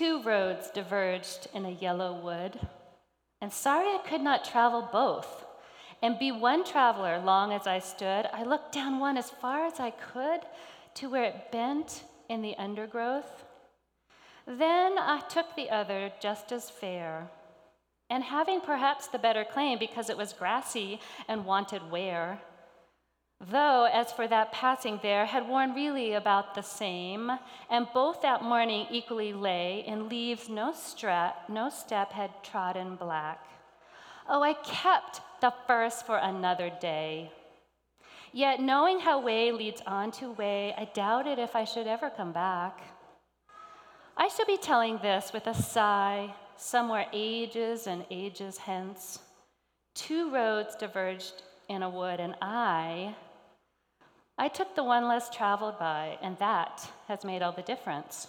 Two roads diverged in a yellow wood, and sorry I could not travel both. And be one traveler long as I stood, I looked down one as far as I could to where it bent in the undergrowth. Then I took the other just as fair, and having perhaps the better claim because it was grassy and wanted wear. Though, as for that passing there, had worn really about the same, and both that morning equally lay in leaves no, stra- no step had trodden black. Oh, I kept the first for another day. Yet, knowing how way leads on to way, I doubted if I should ever come back. I shall be telling this with a sigh, somewhere ages and ages hence. Two roads diverged in a wood, and I, I took the one less traveled by, and that has made all the difference.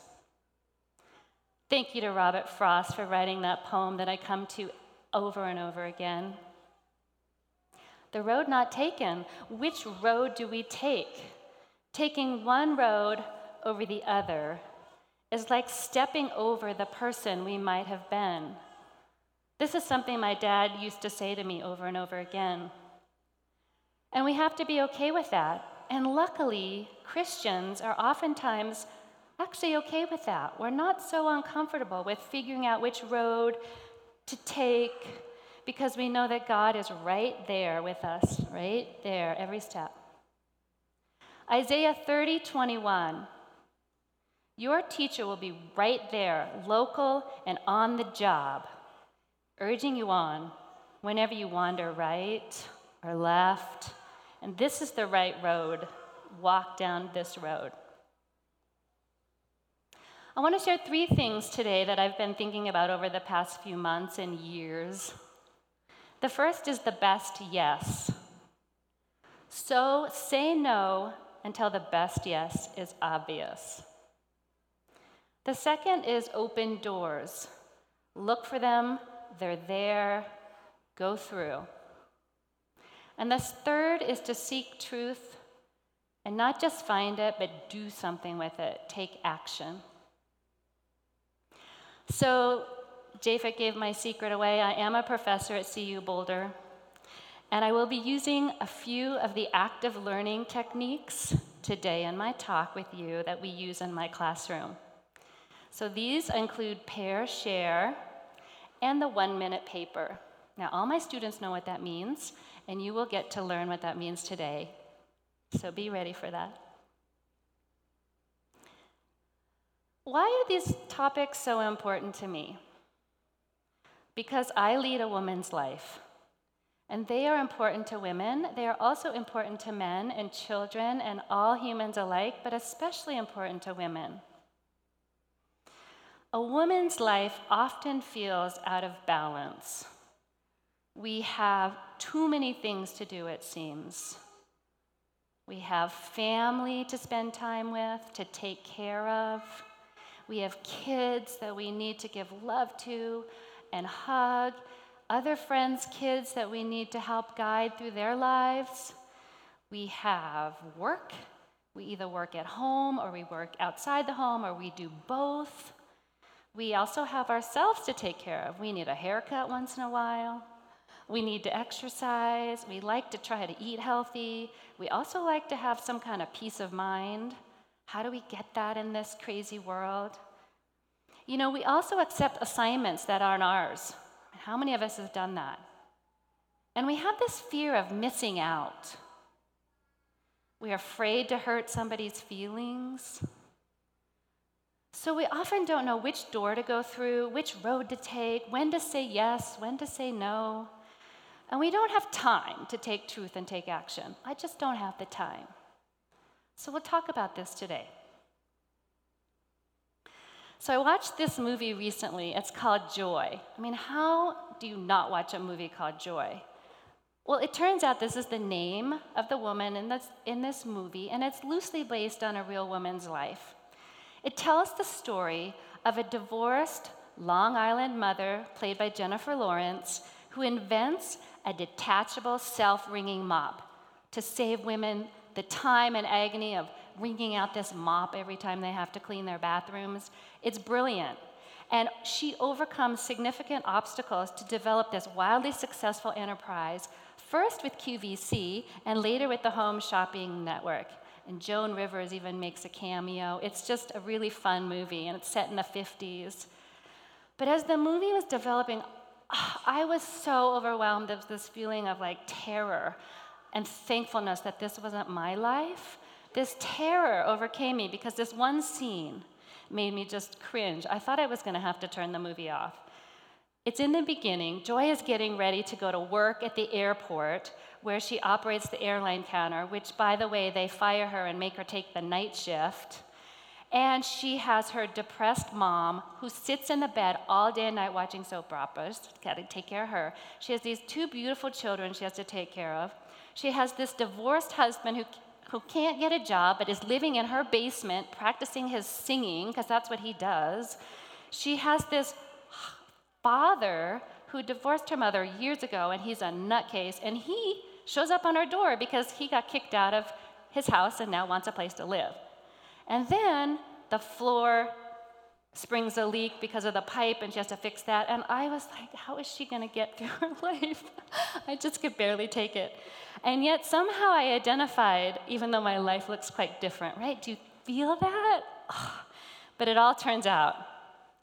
Thank you to Robert Frost for writing that poem that I come to over and over again. The road not taken. Which road do we take? Taking one road over the other is like stepping over the person we might have been. This is something my dad used to say to me over and over again. And we have to be okay with that. And luckily, Christians are oftentimes actually okay with that. We're not so uncomfortable with figuring out which road to take because we know that God is right there with us, right there, every step. Isaiah 30, 21. Your teacher will be right there, local and on the job, urging you on whenever you wander right or left. And this is the right road. Walk down this road. I want to share three things today that I've been thinking about over the past few months and years. The first is the best yes. So say no until the best yes is obvious. The second is open doors. Look for them, they're there, go through. And the third is to seek truth and not just find it, but do something with it, take action. So, Japheth gave my secret away. I am a professor at CU Boulder, and I will be using a few of the active learning techniques today in my talk with you that we use in my classroom. So these include pair, share, and the one minute paper. Now, all my students know what that means, and you will get to learn what that means today. So be ready for that. Why are these topics so important to me? Because I lead a woman's life. And they are important to women. They are also important to men and children and all humans alike, but especially important to women. A woman's life often feels out of balance. We have too many things to do, it seems. We have family to spend time with, to take care of. We have kids that we need to give love to and hug, other friends' kids that we need to help guide through their lives. We have work. We either work at home or we work outside the home or we do both. We also have ourselves to take care of. We need a haircut once in a while. We need to exercise. We like to try to eat healthy. We also like to have some kind of peace of mind. How do we get that in this crazy world? You know, we also accept assignments that aren't ours. How many of us have done that? And we have this fear of missing out. We're afraid to hurt somebody's feelings. So we often don't know which door to go through, which road to take, when to say yes, when to say no. And we don't have time to take truth and take action. I just don't have the time. So we'll talk about this today. So I watched this movie recently. It's called Joy. I mean, how do you not watch a movie called Joy? Well, it turns out this is the name of the woman in this, in this movie, and it's loosely based on a real woman's life. It tells the story of a divorced Long Island mother, played by Jennifer Lawrence, who invents a detachable self wringing mop to save women the time and agony of wringing out this mop every time they have to clean their bathrooms. It's brilliant. And she overcomes significant obstacles to develop this wildly successful enterprise, first with QVC and later with the Home Shopping Network. And Joan Rivers even makes a cameo. It's just a really fun movie, and it's set in the 50s. But as the movie was developing, I was so overwhelmed with this feeling of like terror and thankfulness that this wasn't my life. This terror overcame me because this one scene made me just cringe. I thought I was going to have to turn the movie off. It's in the beginning. Joy is getting ready to go to work at the airport where she operates the airline counter, which, by the way, they fire her and make her take the night shift. And she has her depressed mom who sits in the bed all day and night watching soap operas. Got to take care of her. She has these two beautiful children she has to take care of. She has this divorced husband who, who can't get a job but is living in her basement practicing his singing, because that's what he does. She has this father who divorced her mother years ago, and he's a nutcase, and he shows up on her door because he got kicked out of his house and now wants a place to live. And then the floor springs a leak because of the pipe and she has to fix that. And I was like, how is she going to get through her life? I just could barely take it. And yet somehow I identified, even though my life looks quite different, right? Do you feel that? Oh. But it all turns out,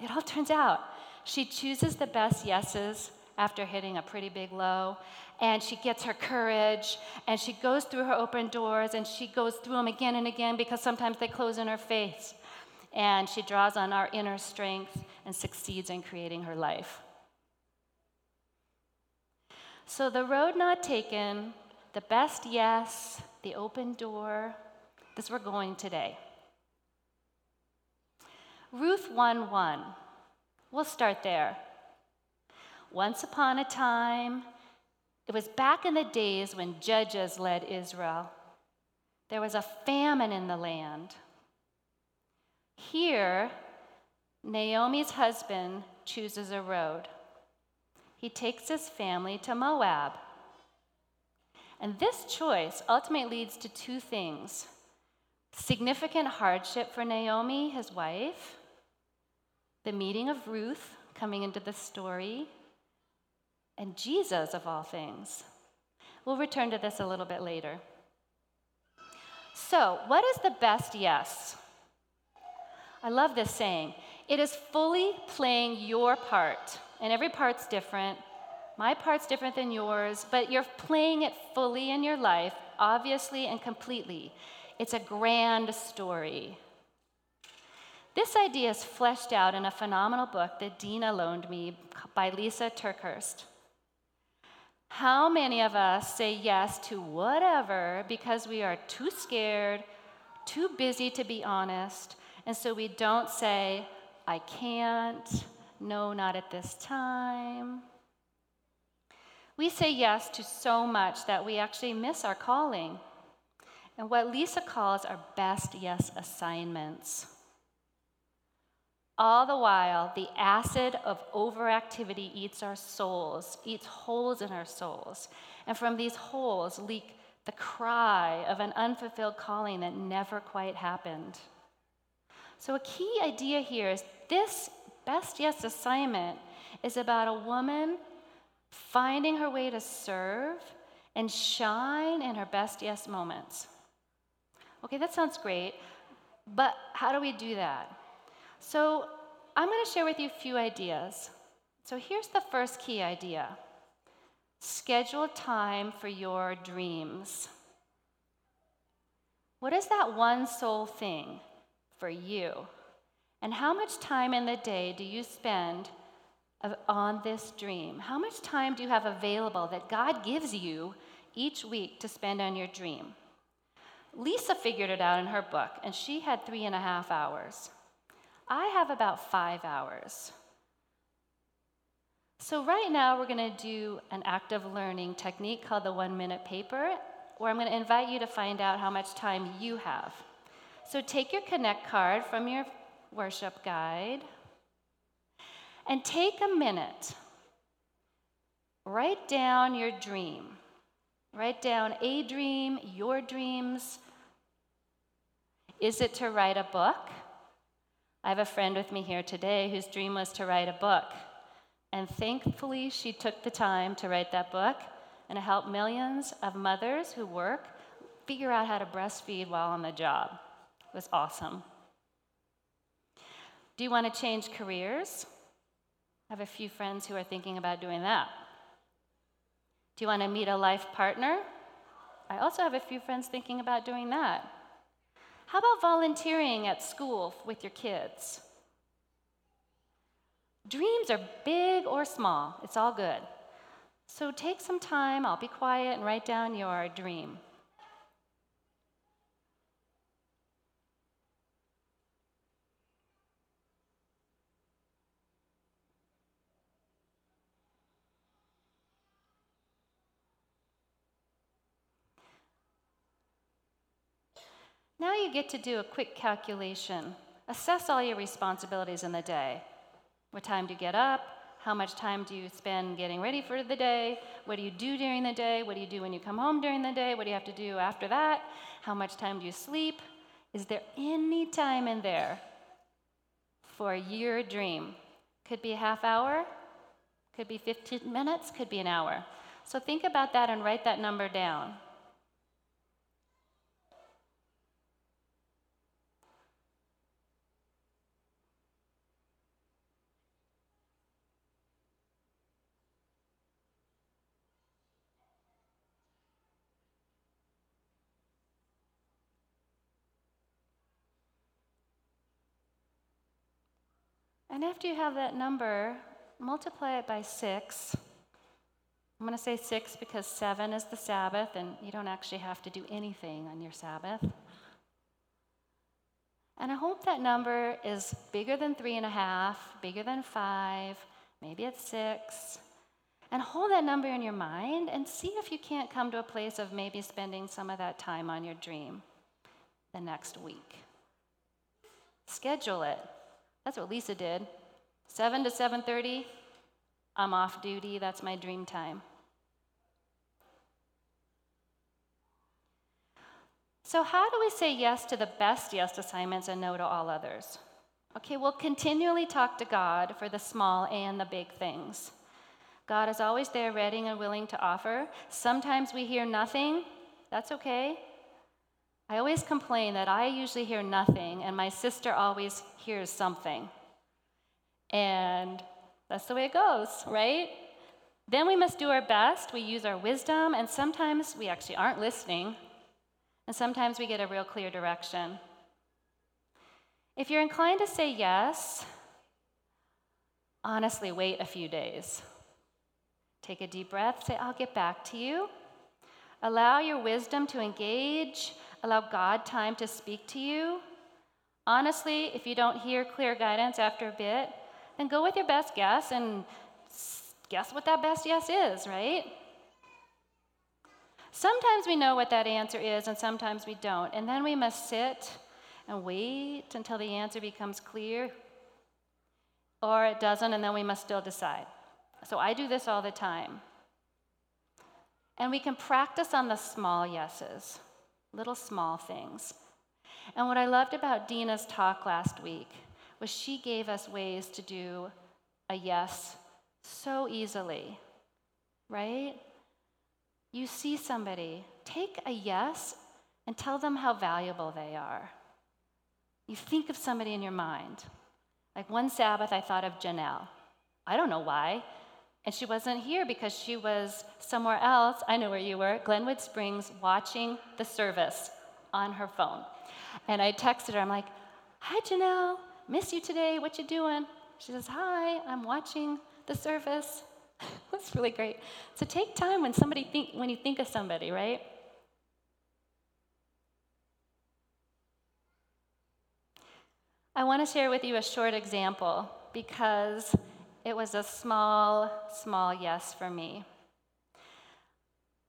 it all turns out. She chooses the best yeses after hitting a pretty big low. And she gets her courage and she goes through her open doors and she goes through them again and again because sometimes they close in her face. And she draws on our inner strength and succeeds in creating her life. So, the road not taken, the best yes, the open door, this we're going today. Ruth 1 1. We'll start there. Once upon a time, it was back in the days when judges led Israel. There was a famine in the land. Here, Naomi's husband chooses a road. He takes his family to Moab. And this choice ultimately leads to two things significant hardship for Naomi, his wife, the meeting of Ruth coming into the story, and Jesus, of all things. We'll return to this a little bit later. So, what is the best yes? I love this saying. It is fully playing your part, and every part's different. My part's different than yours, but you're playing it fully in your life, obviously and completely. It's a grand story. This idea is fleshed out in a phenomenal book that Dina loaned me by Lisa TerKeurst. How many of us say yes to whatever because we are too scared, too busy to be honest, and so we don't say, I can't, no, not at this time. We say yes to so much that we actually miss our calling and what Lisa calls our best yes assignments. All the while, the acid of overactivity eats our souls, eats holes in our souls. And from these holes leak the cry of an unfulfilled calling that never quite happened. So, a key idea here is this best yes assignment is about a woman finding her way to serve and shine in her best yes moments. Okay, that sounds great, but how do we do that? So I'm going to share with you a few ideas. So here's the first key idea schedule time for your dreams. What is that one sole thing for you? And how much time in the day do you spend on this dream? How much time do you have available that God gives you each week to spend on your dream? Lisa figured it out in her book, and she had three and a half hours. I have about five hours. So, right now, we're going to do an active learning technique called the one minute paper, where I'm going to invite you to find out how much time you have. So, take your Connect card from your worship guide and take a minute. Write down your dream. Write down a dream, your dreams. Is it to write a book? I have a friend with me here today whose dream was to write a book. And thankfully, she took the time to write that book and help millions of mothers who work figure out how to breastfeed while on the job. It was awesome. Do you want to change careers? I have a few friends who are thinking about doing that. Do you want to meet a life partner? I also have a few friends thinking about doing that. How about volunteering at school with your kids? Dreams are big or small, it's all good. So take some time, I'll be quiet, and write down your dream. Now you get to do a quick calculation. Assess all your responsibilities in the day. What time do you get up? How much time do you spend getting ready for the day? What do you do during the day? What do you do when you come home during the day? What do you have to do after that? How much time do you sleep? Is there any time in there for your dream? Could be a half hour, could be 15 minutes, could be an hour. So think about that and write that number down. And after you have that number, multiply it by six. I'm going to say six because seven is the Sabbath, and you don't actually have to do anything on your Sabbath. And I hope that number is bigger than three and a half, bigger than five, maybe it's six. And hold that number in your mind and see if you can't come to a place of maybe spending some of that time on your dream the next week. Schedule it. That's what Lisa did. 7 to 7:30, I'm off duty. That's my dream time. So, how do we say yes to the best yes assignments and no to all others? Okay, we'll continually talk to God for the small and the big things. God is always there, ready and willing to offer. Sometimes we hear nothing. That's okay. I always complain that I usually hear nothing, and my sister always hears something. And that's the way it goes, right? Then we must do our best. We use our wisdom, and sometimes we actually aren't listening, and sometimes we get a real clear direction. If you're inclined to say yes, honestly, wait a few days. Take a deep breath, say, I'll get back to you. Allow your wisdom to engage Allow God time to speak to you. Honestly, if you don't hear clear guidance after a bit, then go with your best guess and guess what that best yes is, right? Sometimes we know what that answer is, and sometimes we don't. And then we must sit and wait until the answer becomes clear, or it doesn't, and then we must still decide. So I do this all the time. And we can practice on the small yeses little small things. And what I loved about Dina's talk last week was she gave us ways to do a yes so easily, right? You see somebody, take a yes and tell them how valuable they are. You think of somebody in your mind. Like one Sabbath, I thought of Janelle. I don't know why. And she wasn't here because she was somewhere else. I know where you were, Glenwood Springs, watching the service on her phone. And I texted her, I'm like, Hi, Janelle, miss you today. What you doing? She says, Hi, I'm watching the service. That's really great. So take time when somebody think when you think of somebody, right? I want to share with you a short example because it was a small, small yes for me.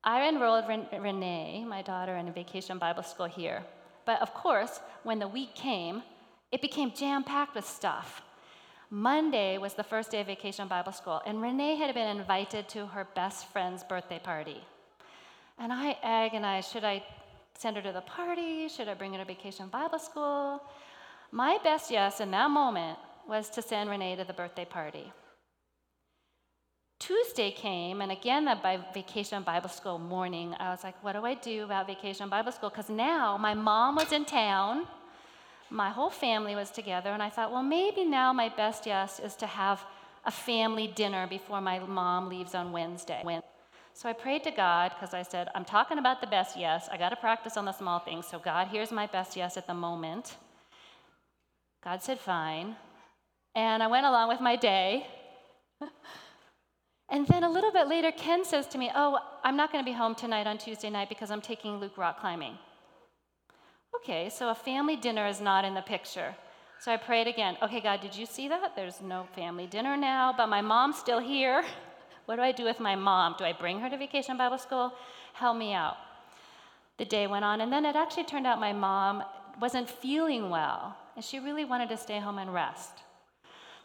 I enrolled Renee, my daughter, in a vacation Bible school here. But of course, when the week came, it became jam packed with stuff. Monday was the first day of vacation Bible school, and Renee had been invited to her best friend's birthday party. And I agonized should I send her to the party? Should I bring her to vacation Bible school? My best yes in that moment was to send Renee to the birthday party. Tuesday came, and again, that by vacation Bible school morning, I was like, what do I do about vacation Bible school? Because now my mom was in town, my whole family was together, and I thought, well, maybe now my best yes is to have a family dinner before my mom leaves on Wednesday. So I prayed to God because I said, I'm talking about the best yes. I got to practice on the small things. So, God, here's my best yes at the moment. God said, fine. And I went along with my day. And then a little bit later, Ken says to me, Oh, I'm not going to be home tonight on Tuesday night because I'm taking Luke rock climbing. Okay, so a family dinner is not in the picture. So I prayed again. Okay, God, did you see that? There's no family dinner now, but my mom's still here. What do I do with my mom? Do I bring her to vacation Bible school? Help me out. The day went on, and then it actually turned out my mom wasn't feeling well, and she really wanted to stay home and rest.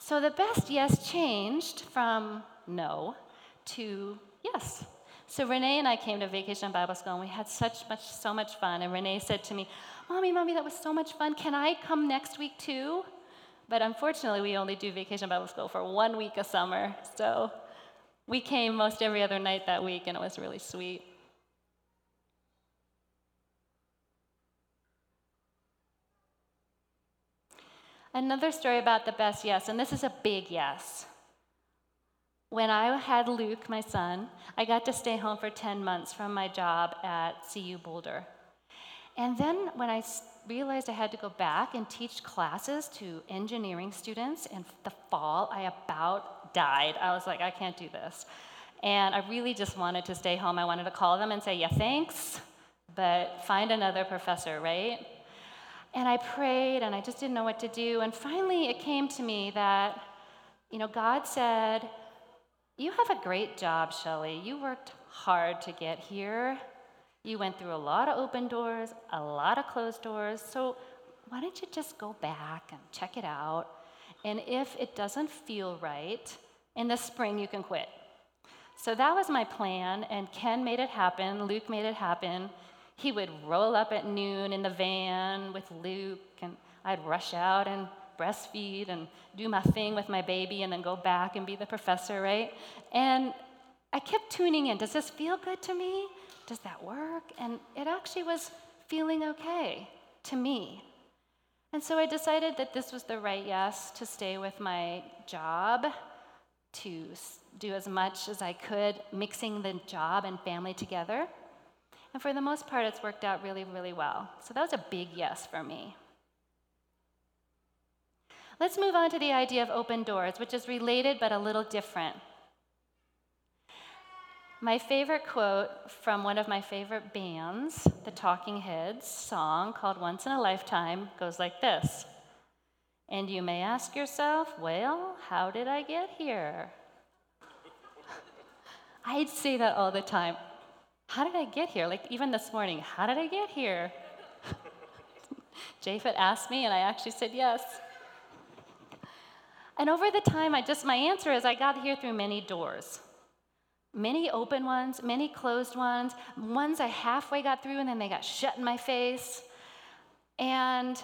So the best yes changed from no to yes. So Renee and I came to Vacation Bible School and we had such much so much fun. And Renee said to me, "Mommy, mommy, that was so much fun. Can I come next week too?" But unfortunately, we only do Vacation Bible School for one week a summer. So we came most every other night that week and it was really sweet. Another story about the best yes, and this is a big yes. When I had Luke, my son, I got to stay home for 10 months from my job at CU Boulder. And then when I realized I had to go back and teach classes to engineering students in the fall, I about died. I was like, I can't do this. And I really just wanted to stay home. I wanted to call them and say, yeah, thanks, but find another professor, right? And I prayed and I just didn't know what to do. And finally, it came to me that, you know, God said, you have a great job, Shelley. You worked hard to get here. You went through a lot of open doors, a lot of closed doors. So why don't you just go back and check it out? And if it doesn't feel right, in the spring you can quit. So that was my plan, and Ken made it happen. Luke made it happen. He would roll up at noon in the van with Luke, and I'd rush out and breastfeed and do my thing with my baby and then go back and be the professor, right? And I kept tuning in. Does this feel good to me? Does that work? And it actually was feeling okay to me. And so I decided that this was the right yes to stay with my job, to do as much as I could, mixing the job and family together. And for the most part, it's worked out really, really well. So that was a big yes for me. Let's move on to the idea of open doors, which is related but a little different. My favorite quote from one of my favorite bands, the Talking Heads song called Once in a Lifetime, goes like this. And you may ask yourself, well, how did I get here? I'd say that all the time. How did I get here? Like even this morning, how did I get here? Japhet asked me, and I actually said yes. And over the time, I just, my answer is I got here through many doors. Many open ones, many closed ones, ones I halfway got through and then they got shut in my face. And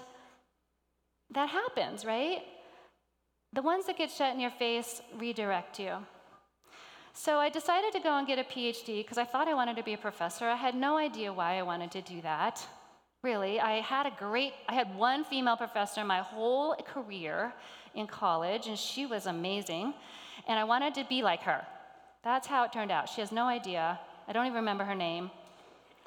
that happens, right? The ones that get shut in your face redirect you. So I decided to go and get a PhD because I thought I wanted to be a professor. I had no idea why I wanted to do that. Really, I had a great, I had one female professor my whole career in college, and she was amazing. And I wanted to be like her. That's how it turned out. She has no idea. I don't even remember her name.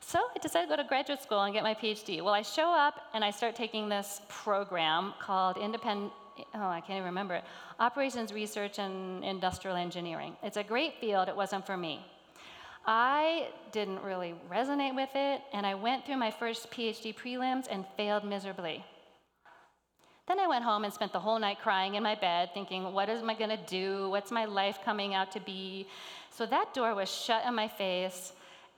so I decided to go to graduate school and get my PhD. Well, I show up and I start taking this program called Independent, oh, I can't even remember it, Operations Research and Industrial Engineering. It's a great field, it wasn't for me. I didn't really resonate with it, and I went through my first PhD prelims and failed miserably. Then I went home and spent the whole night crying in my bed, thinking, what am I going to do? What's my life coming out to be? So that door was shut in my face.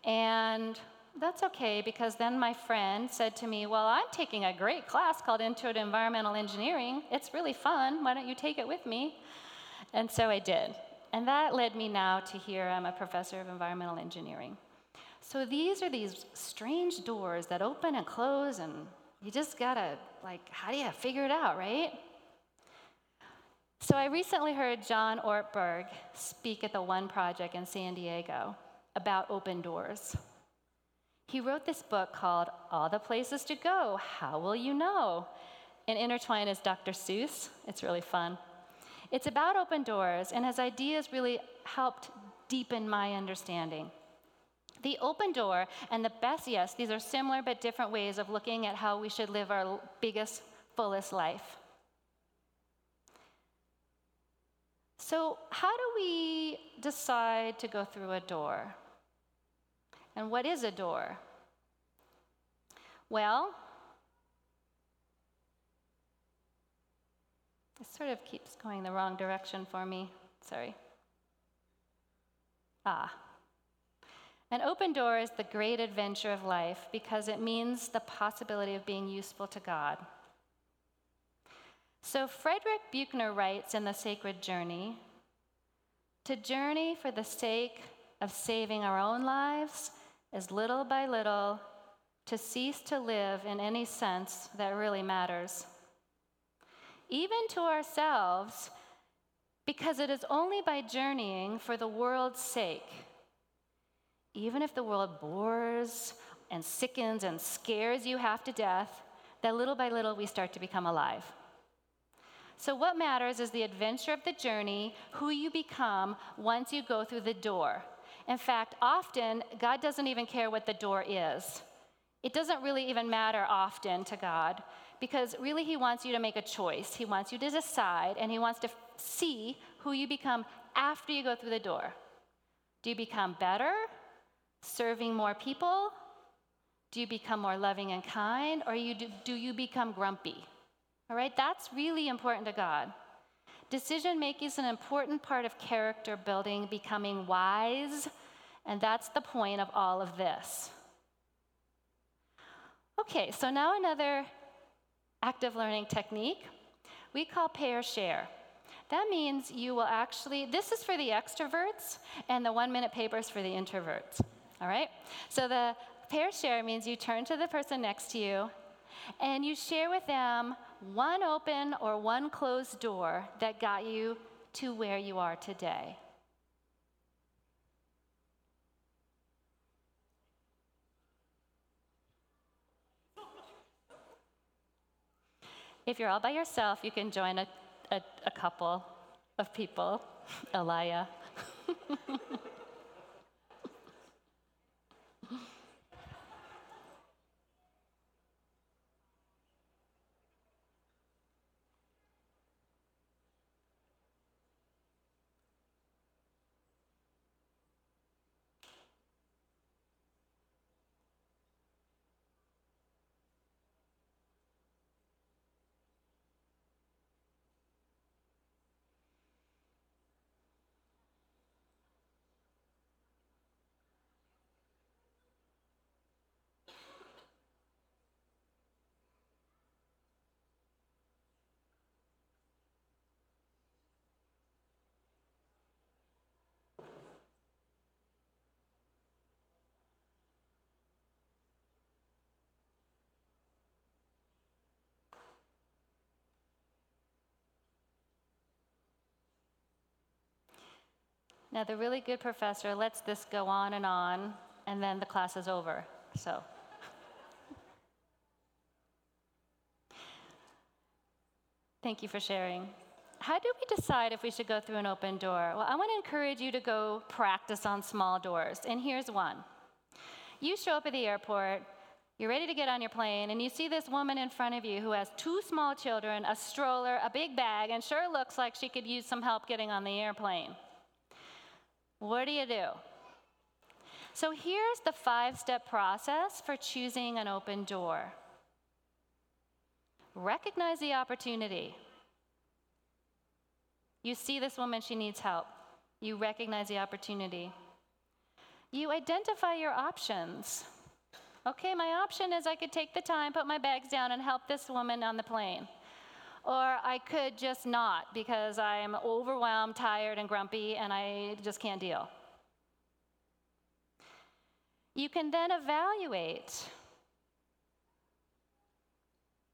And that's okay because then my friend said to me, Well, I'm taking a great class called Intro to Environmental Engineering. It's really fun. Why don't you take it with me? And so I did. And that led me now to here I'm a professor of environmental engineering. So these are these strange doors that open and close and You just gotta, like, how do you figure it out, right? So I recently heard John Ortberg speak at the One Project in San Diego about open doors. He wrote this book called All the Places to Go How Will You Know? And intertwined is Dr. Seuss. It's really fun. It's about open doors, and his ideas really helped deepen my understanding. The open door and the best yes, these are similar but different ways of looking at how we should live our biggest, fullest life. So, how do we decide to go through a door? And what is a door? Well, it sort of keeps going the wrong direction for me. Sorry. Ah. An open door is the great adventure of life because it means the possibility of being useful to God. So, Frederick Buechner writes in The Sacred Journey to journey for the sake of saving our own lives is little by little to cease to live in any sense that really matters. Even to ourselves, because it is only by journeying for the world's sake, even if the world bores and sickens and scares you half to death, that little by little we start to become alive. So, what matters is the adventure of the journey, who you become once you go through the door. In fact, often, God doesn't even care what the door is. It doesn't really even matter often to God because really He wants you to make a choice. He wants you to decide and He wants to see who you become after you go through the door. Do you become better, serving more people? Do you become more loving and kind? Or you do, do you become grumpy? All right, that's really important to God. Decision making is an important part of character building, becoming wise, and that's the point of all of this. Okay, so now another active learning technique we call pair share. That means you will actually, this is for the extroverts, and the one minute paper is for the introverts. All right? So the pair share means you turn to the person next to you and you share with them one open or one closed door that got you to where you are today. If you're all by yourself, you can join a, a, a couple of people, Elia. Now, the really good professor lets this go on and on, and then the class is over. So. Thank you for sharing. How do we decide if we should go through an open door? Well, I want to encourage you to go practice on small doors, and here's one. You show up at the airport, you're ready to get on your plane, and you see this woman in front of you who has two small children, a stroller, a big bag, and sure looks like she could use some help getting on the airplane. What do you do? So here's the five step process for choosing an open door recognize the opportunity. You see this woman, she needs help. You recognize the opportunity. You identify your options. Okay, my option is I could take the time, put my bags down, and help this woman on the plane. Or I could just not because I'm overwhelmed, tired, and grumpy, and I just can't deal. You can then evaluate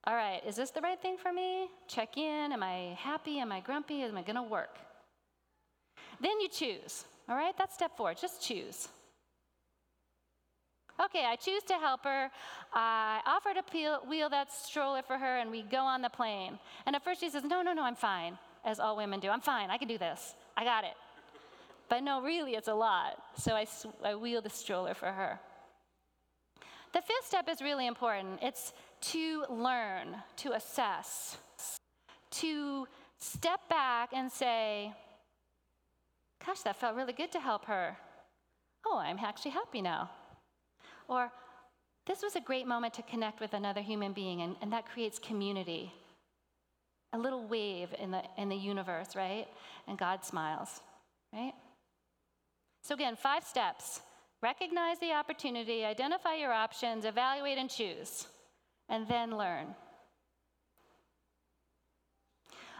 All right, is this the right thing for me? Check in. Am I happy? Am I grumpy? Am I going to work? Then you choose. All right, that's step four. Just choose. Okay, I choose to help her. I offer to wheel that stroller for her, and we go on the plane. And at first she says, No, no, no, I'm fine, as all women do. I'm fine. I can do this. I got it. But no, really, it's a lot. So I, I wheel the stroller for her. The fifth step is really important it's to learn, to assess, to step back and say, Gosh, that felt really good to help her. Oh, I'm actually happy now. Or, this was a great moment to connect with another human being, and, and that creates community. A little wave in the, in the universe, right? And God smiles, right? So, again, five steps recognize the opportunity, identify your options, evaluate and choose, and then learn.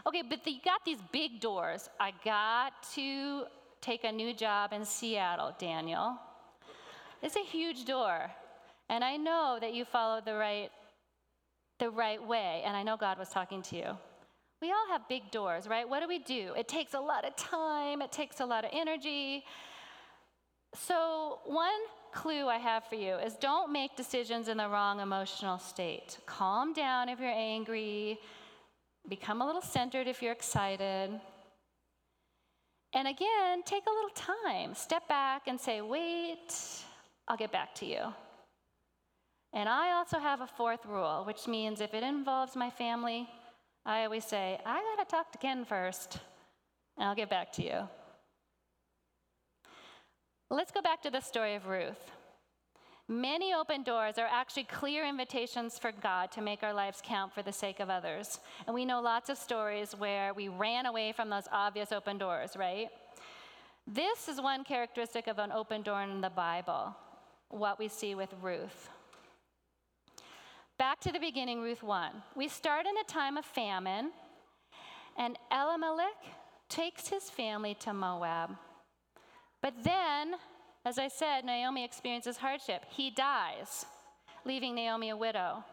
Okay, but you got these big doors. I got to take a new job in Seattle, Daniel. It's a huge door. And I know that you followed the right, the right way, and I know God was talking to you. We all have big doors, right? What do we do? It takes a lot of time, it takes a lot of energy. So, one clue I have for you is don't make decisions in the wrong emotional state. Calm down if you're angry, become a little centered if you're excited. And again, take a little time. Step back and say, wait, I'll get back to you. And I also have a fourth rule, which means if it involves my family, I always say, I got to talk to Ken first, and I'll get back to you. Let's go back to the story of Ruth. Many open doors are actually clear invitations for God to make our lives count for the sake of others. And we know lots of stories where we ran away from those obvious open doors, right? This is one characteristic of an open door in the Bible what we see with Ruth. Back to the beginning, Ruth 1. We start in a time of famine, and Elimelech takes his family to Moab. But then, as I said, Naomi experiences hardship. He dies, leaving Naomi a widow.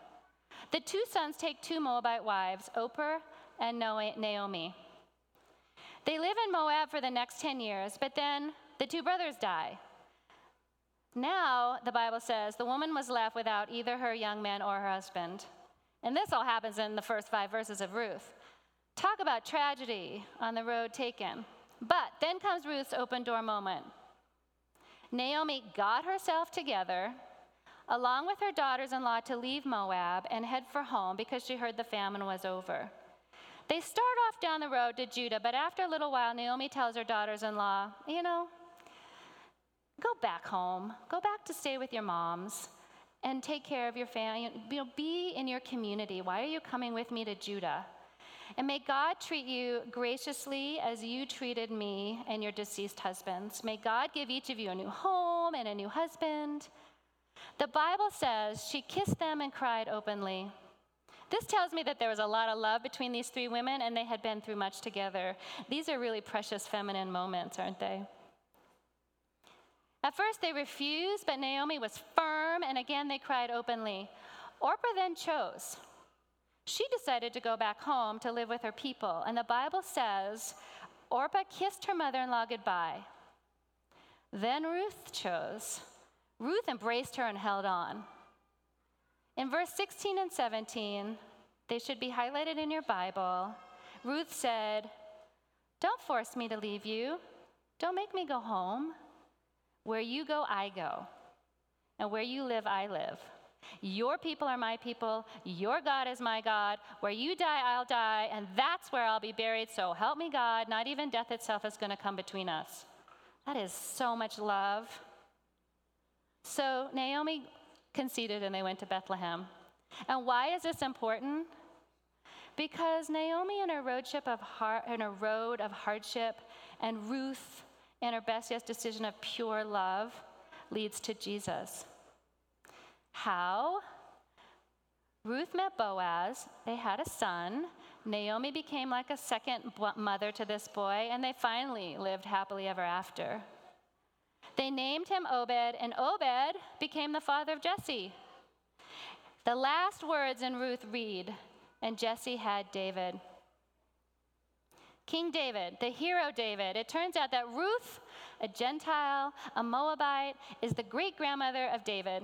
The two sons take two Moabite wives, Orpah and Naomi. They live in Moab for the next 10 years, but then the two brothers die. Now, the Bible says, the woman was left without either her young man or her husband. And this all happens in the first five verses of Ruth. Talk about tragedy on the road taken. But then comes Ruth's open door moment. Naomi got herself together, along with her daughters in law, to leave Moab and head for home because she heard the famine was over. They start off down the road to Judah, but after a little while, Naomi tells her daughters in law, You know, go back home, go back to stay with your moms and take care of your family. You know, be in your community. Why are you coming with me to Judah? And may God treat you graciously as you treated me and your deceased husbands. May God give each of you a new home and a new husband. The Bible says she kissed them and cried openly. This tells me that there was a lot of love between these three women and they had been through much together. These are really precious feminine moments, aren't they? At first they refused, but Naomi was firm, and again they cried openly. Orpah then chose. She decided to go back home to live with her people, and the Bible says Orpah kissed her mother in law goodbye. Then Ruth chose. Ruth embraced her and held on. In verse 16 and 17, they should be highlighted in your Bible. Ruth said, Don't force me to leave you. Don't make me go home. Where you go, I go. And where you live, I live. Your people are my people. Your God is my God. Where you die, I'll die. And that's where I'll be buried. So help me, God. Not even death itself is going to come between us. That is so much love. So Naomi conceded and they went to Bethlehem. And why is this important? Because Naomi in her roadship of har- in her road of hardship and Ruth and her best yes decision of pure love leads to Jesus. How? Ruth met Boaz, they had a son. Naomi became like a second mother to this boy, and they finally lived happily ever after. They named him Obed, and Obed became the father of Jesse. The last words in Ruth read, and Jesse had David. King David, the hero David. It turns out that Ruth, a Gentile, a Moabite, is the great grandmother of David,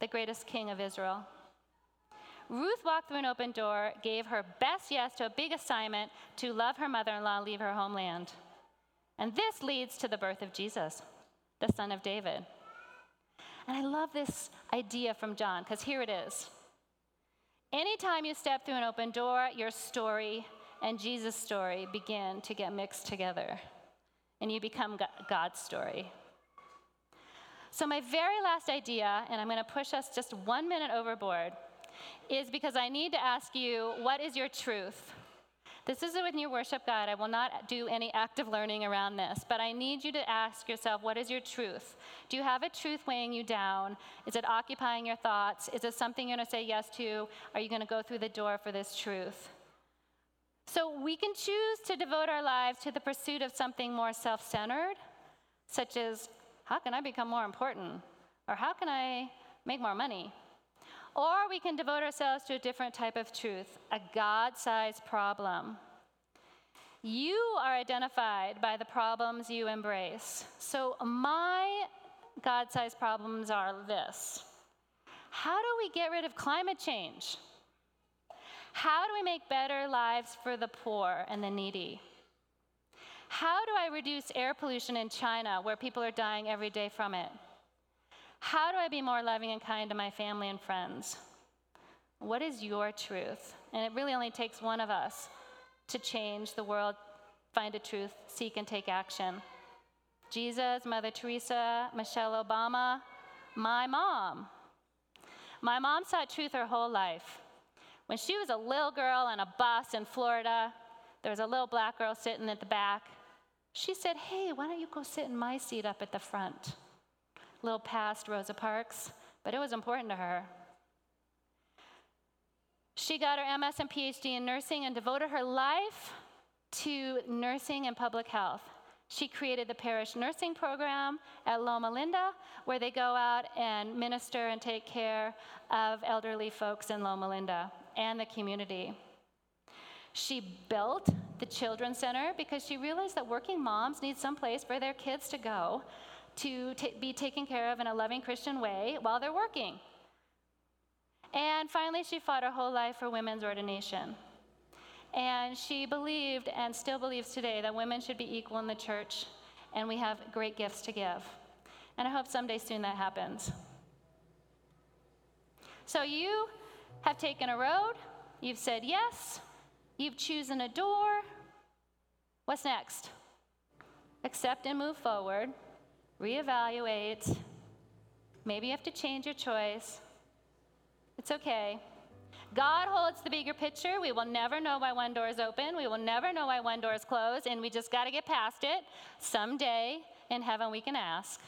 the greatest king of Israel. Ruth walked through an open door, gave her best yes to a big assignment to love her mother in law leave her homeland. And this leads to the birth of Jesus, the son of David. And I love this idea from John, because here it is. Anytime you step through an open door, your story and Jesus' story begin to get mixed together, and you become God's story. So, my very last idea, and I'm going to push us just one minute overboard, is because I need to ask you what is your truth? This is when you worship God. I will not do any active learning around this, but I need you to ask yourself what is your truth? Do you have a truth weighing you down? Is it occupying your thoughts? Is it something you're going to say yes to? Are you going to go through the door for this truth? So we can choose to devote our lives to the pursuit of something more self centered, such as how can I become more important? Or how can I make more money? Or we can devote ourselves to a different type of truth, a God sized problem. You are identified by the problems you embrace. So, my God sized problems are this How do we get rid of climate change? How do we make better lives for the poor and the needy? How do I reduce air pollution in China where people are dying every day from it? How do I be more loving and kind to my family and friends? What is your truth? And it really only takes one of us to change the world, find a truth, seek and take action. Jesus, Mother Teresa, Michelle Obama, my mom. My mom sought truth her whole life. When she was a little girl on a bus in Florida, there was a little black girl sitting at the back. She said, Hey, why don't you go sit in my seat up at the front? A little past Rosa Parks, but it was important to her. She got her MS and PhD in nursing and devoted her life to nursing and public health. She created the parish nursing program at Loma Linda, where they go out and minister and take care of elderly folks in Loma Linda and the community. She built the Children's Center because she realized that working moms need some place for their kids to go to t- be taken care of in a loving Christian way while they're working. And finally, she fought her whole life for women's ordination. And she believed and still believes today that women should be equal in the church, and we have great gifts to give. And I hope someday soon that happens. So you have taken a road, you've said yes, you've chosen a door. What's next? Accept and move forward reevaluate. Maybe you have to change your choice. It's okay. God holds the bigger picture. We will never know why one door is open. We will never know why one door is closed, and we just got to get past it. Someday in heaven, we can ask.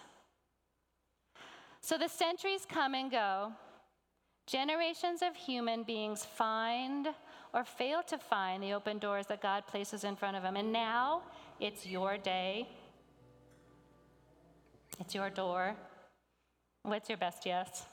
So the centuries come and go. Generations of human beings find or fail to find the open doors that God places in front of them. And now it's your day it's your door. What's your best yes?